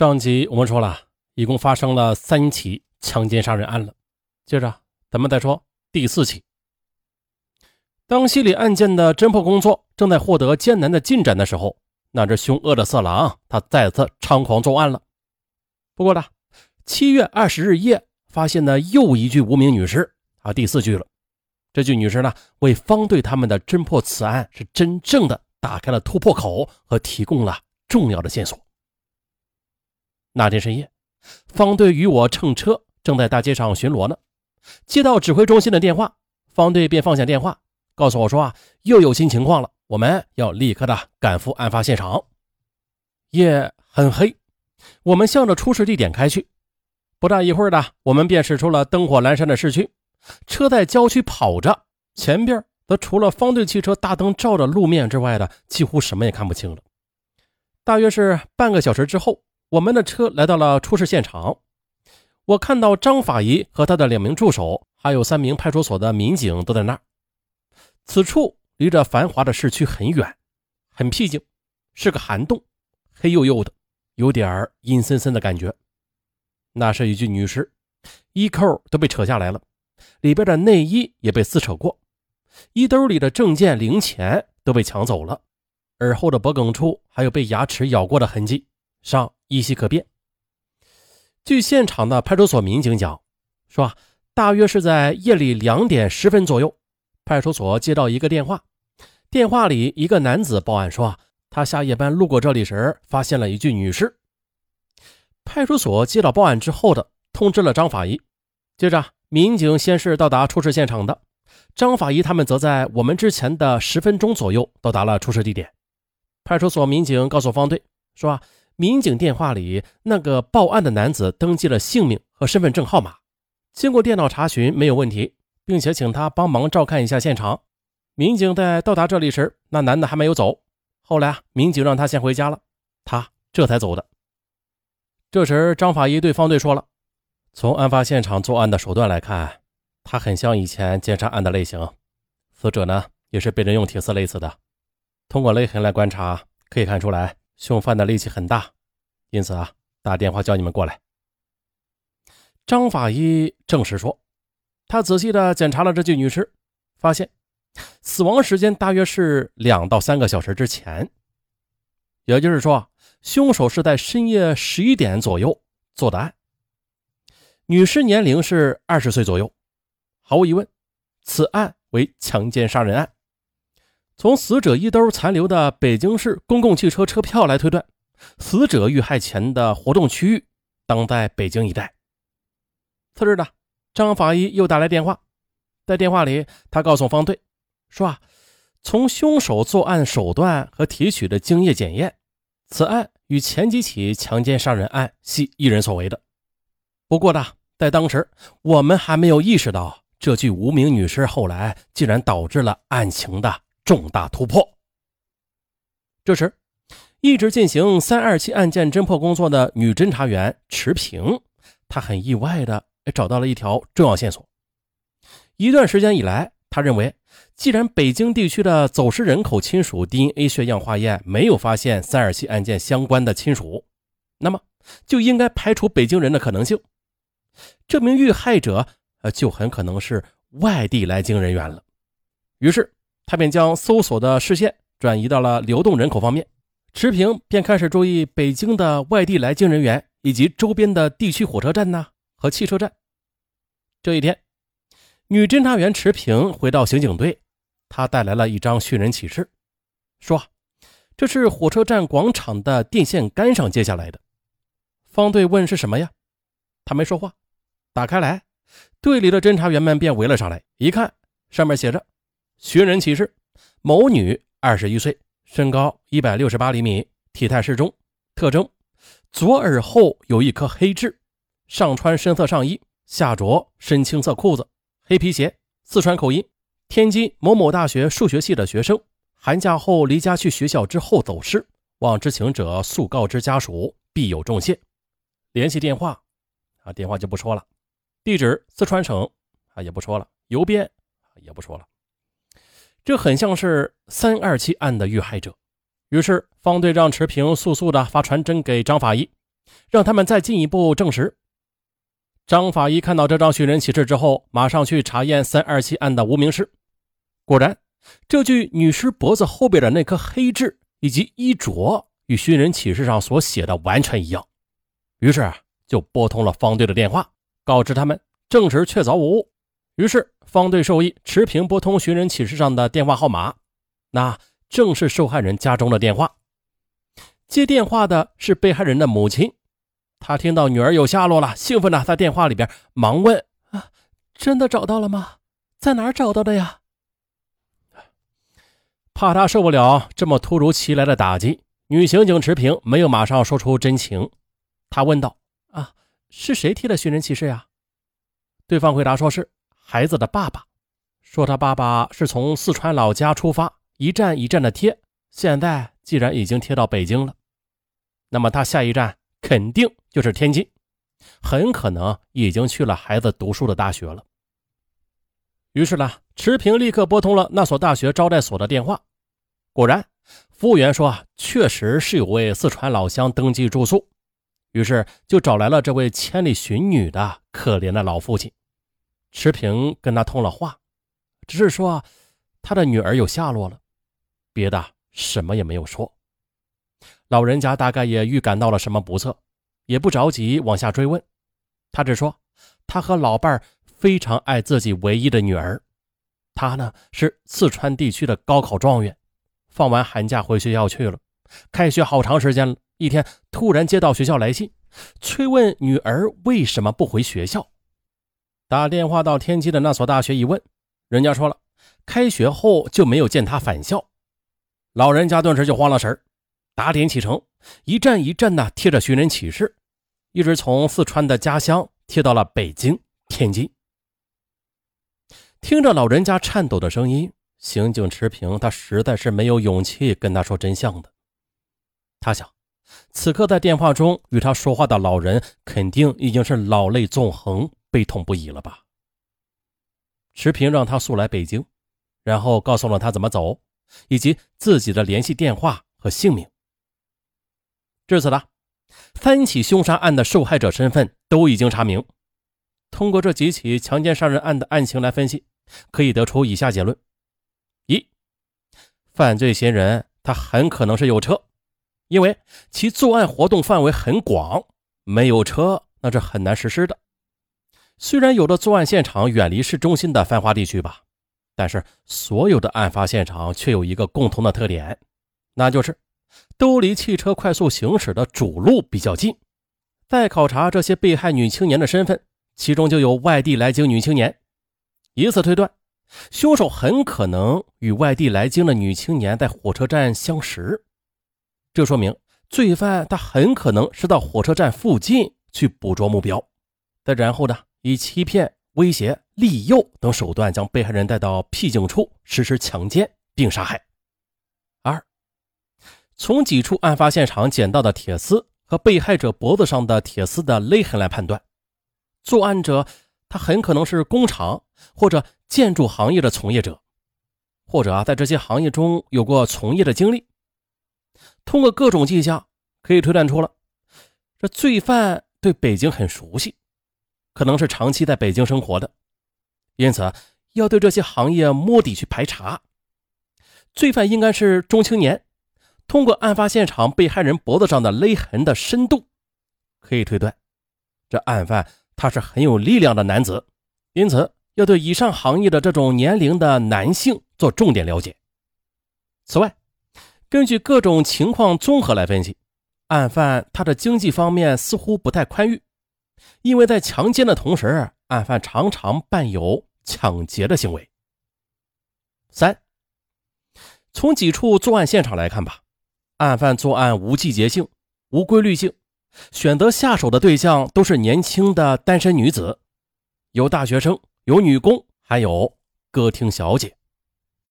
上集我们说了一共发生了三起强奸杀人案了，接着咱们再说第四起。当系列案件的侦破工作正在获得艰难的进展的时候，那只凶恶的色狼他再次猖狂作案了。不过呢，七月二十日夜发现的又一具无名女尸啊，第四具了。这具女尸呢，为方队他们的侦破此案是真正的打开了突破口和提供了重要的线索。那天深夜，方队与我乘车正在大街上巡逻呢，接到指挥中心的电话，方队便放下电话，告诉我说啊，又有新情况了，我们要立刻的赶赴案发现场。夜很黑，我们向着出事地点开去。不大一会儿的，我们便驶出了灯火阑珊的市区。车在郊区跑着，前边则除了方队汽车大灯照着路面之外的，几乎什么也看不清了。大约是半个小时之后，我们的车来到了出事现场。我看到张法医和他的两名助手，还有三名派出所的民警都在那儿。此处离着繁华的市区很远，很僻静，是个涵洞，黑黝黝的，有点阴森森的感觉。那是一具女尸，衣扣都被扯下来了。里边的内衣也被撕扯过，衣兜里的证件、零钱都被抢走了，耳后的脖梗处还有被牙齿咬过的痕迹，上依稀可辨。据现场的派出所民警讲，说，大约是在夜里两点十分左右，派出所接到一个电话，电话里一个男子报案说啊，他下夜班路过这里时，发现了一具女尸。派出所接到报案之后的，通知了张法医，接着。民警先是到达出事现场的，张法医他们则在我们之前的十分钟左右到达了出事地点。派出所民警告诉方队说：“啊，民警电话里那个报案的男子登记了姓名和身份证号码，经过电脑查询没有问题，并且请他帮忙照看一下现场。”民警在到达这里时，那男的还没有走。后来啊，民警让他先回家了，他这才走的。这时，张法医对方队说了。从案发现场作案的手段来看，他很像以前奸杀案的类型。死者呢，也是被人用铁丝勒死的。通过勒痕来观察，可以看出来凶犯的力气很大。因此啊，打电话叫你们过来。张法医证实说，他仔细的检查了这具女尸，发现死亡时间大约是两到三个小时之前。也就是说，凶手是在深夜十一点左右做的案。女尸年龄是二十岁左右，毫无疑问，此案为强奸杀人案。从死者衣兜残留的北京市公共汽车车票来推断，死者遇害前的活动区域当在北京一带。次日的，张法医又打来电话，在电话里，他告诉方队说：“啊，从凶手作案手段和提取的精液检验，此案与前几起强奸杀人案系一人所为的。不过呢。”在当时，我们还没有意识到这具无名女尸后来竟然导致了案情的重大突破。这时，一直进行三二七案件侦破工作的女侦查员池平，她很意外的找到了一条重要线索。一段时间以来，她认为，既然北京地区的走失人口亲属 DNA 血样化验没有发现三二七案件相关的亲属，那么就应该排除北京人的可能性。这名遇害者，就很可能是外地来京人员了。于是，他便将搜索的视线转移到了流动人口方面。池平便开始注意北京的外地来京人员以及周边的地区火车站呐和汽车站。这一天，女侦查员池平回到刑警队，她带来了一张寻人启事，说这是火车站广场的电线杆上接下来的。方队问是什么呀？他没说话。打开来，队里的侦查员们便围了上来。一看，上面写着：“寻人启事，某女，二十一岁，身高一百六十八厘米，体态适中，特征：左耳后有一颗黑痣，上穿深色上衣，下着深青色裤子，黑皮鞋，四川口音，天津某某大学数学系的学生，寒假后离家去学校之后走失，望知情者速告知家属，必有重谢。联系电话，啊，电话就不说了。”地址四川省啊，也不说了；邮编也不说了。这很像是三二七案的遇害者。于是方队让池平速速的发传真给张法医，让他们再进一步证实。张法医看到这张寻人启事之后，马上去查验三二七案的无名氏，果然，这具女尸脖子后边的那颗黑痣以及衣着与寻人启事上所写的完全一样。于是就拨通了方队的电话，告知他们证实确凿无误。于是方队授意持平拨通寻人启事上的电话号码，那正是受害人家中的电话。接电话的是被害人的母亲，她听到女儿有下落了，兴奋的在电话里边忙问：“啊，真的找到了吗？在哪找到的呀？”怕他受不了这么突如其来的打击，女刑警持平没有马上说出真情。她问道：“啊，是谁贴的寻人启事呀？”对方回答说：“是孩子的爸爸，说他爸爸是从四川老家出发，一站一站的贴，现在既然已经贴到北京了。”那么他下一站肯定就是天津，很可能已经去了孩子读书的大学了。于是呢，池平立刻拨通了那所大学招待所的电话。果然，服务员说，确实是有位四川老乡登记住宿。于是就找来了这位千里寻女的可怜的老父亲。池平跟他通了话，只是说他的女儿有下落了，别的什么也没有说。老人家大概也预感到了什么不测，也不着急往下追问。他只说，他和老伴儿非常爱自己唯一的女儿。他呢是四川地区的高考状元，放完寒假回学校去了。开学好长时间了，一天突然接到学校来信，催问女儿为什么不回学校。打电话到天津的那所大学一问，人家说了，开学后就没有见他返校。老人家顿时就慌了神儿。打点启程，一站一站的贴着寻人启事，一直从四川的家乡贴到了北京、天津。听着老人家颤抖的声音，刑警持平，他实在是没有勇气跟他说真相的。他想，此刻在电话中与他说话的老人，肯定已经是老泪纵横、悲痛不已了吧？持平让他速来北京，然后告诉了他怎么走，以及自己的联系电话和姓名。至此呢，三起凶杀案的受害者身份都已经查明。通过这几起强奸杀人案的案情来分析，可以得出以下结论：一、犯罪嫌疑人他很可能是有车，因为其作案活动范围很广，没有车那是很难实施的。虽然有的作案现场远离市中心的繁华地区吧，但是所有的案发现场却有一个共同的特点，那就是。都离汽车快速行驶的主路比较近。再考察这些被害女青年的身份，其中就有外地来京女青年。以此推断，凶手很可能与外地来京的女青年在火车站相识。这说明罪犯他很可能是到火车站附近去捕捉目标，再然后呢，以欺骗、威胁、利诱等手段将被害人带到僻静处实施强奸并杀害。二从几处案发现场捡到的铁丝和被害者脖子上的铁丝的勒痕来判断，作案者他很可能是工厂或者建筑行业的从业者，或者啊在这些行业中有过从业的经历。通过各种迹象，可以推断出了这罪犯对北京很熟悉，可能是长期在北京生活的，因此要对这些行业摸底去排查。罪犯应该是中青年。通过案发现场被害人脖子上的勒痕的深度，可以推断，这案犯他是很有力量的男子，因此要对以上行业的这种年龄的男性做重点了解。此外，根据各种情况综合来分析，案犯他的经济方面似乎不太宽裕，因为在强奸的同时，案犯常常伴有抢劫的行为。三，从几处作案现场来看吧。案犯作案无季节性、无规律性，选择下手的对象都是年轻的单身女子，有大学生，有女工，还有歌厅小姐。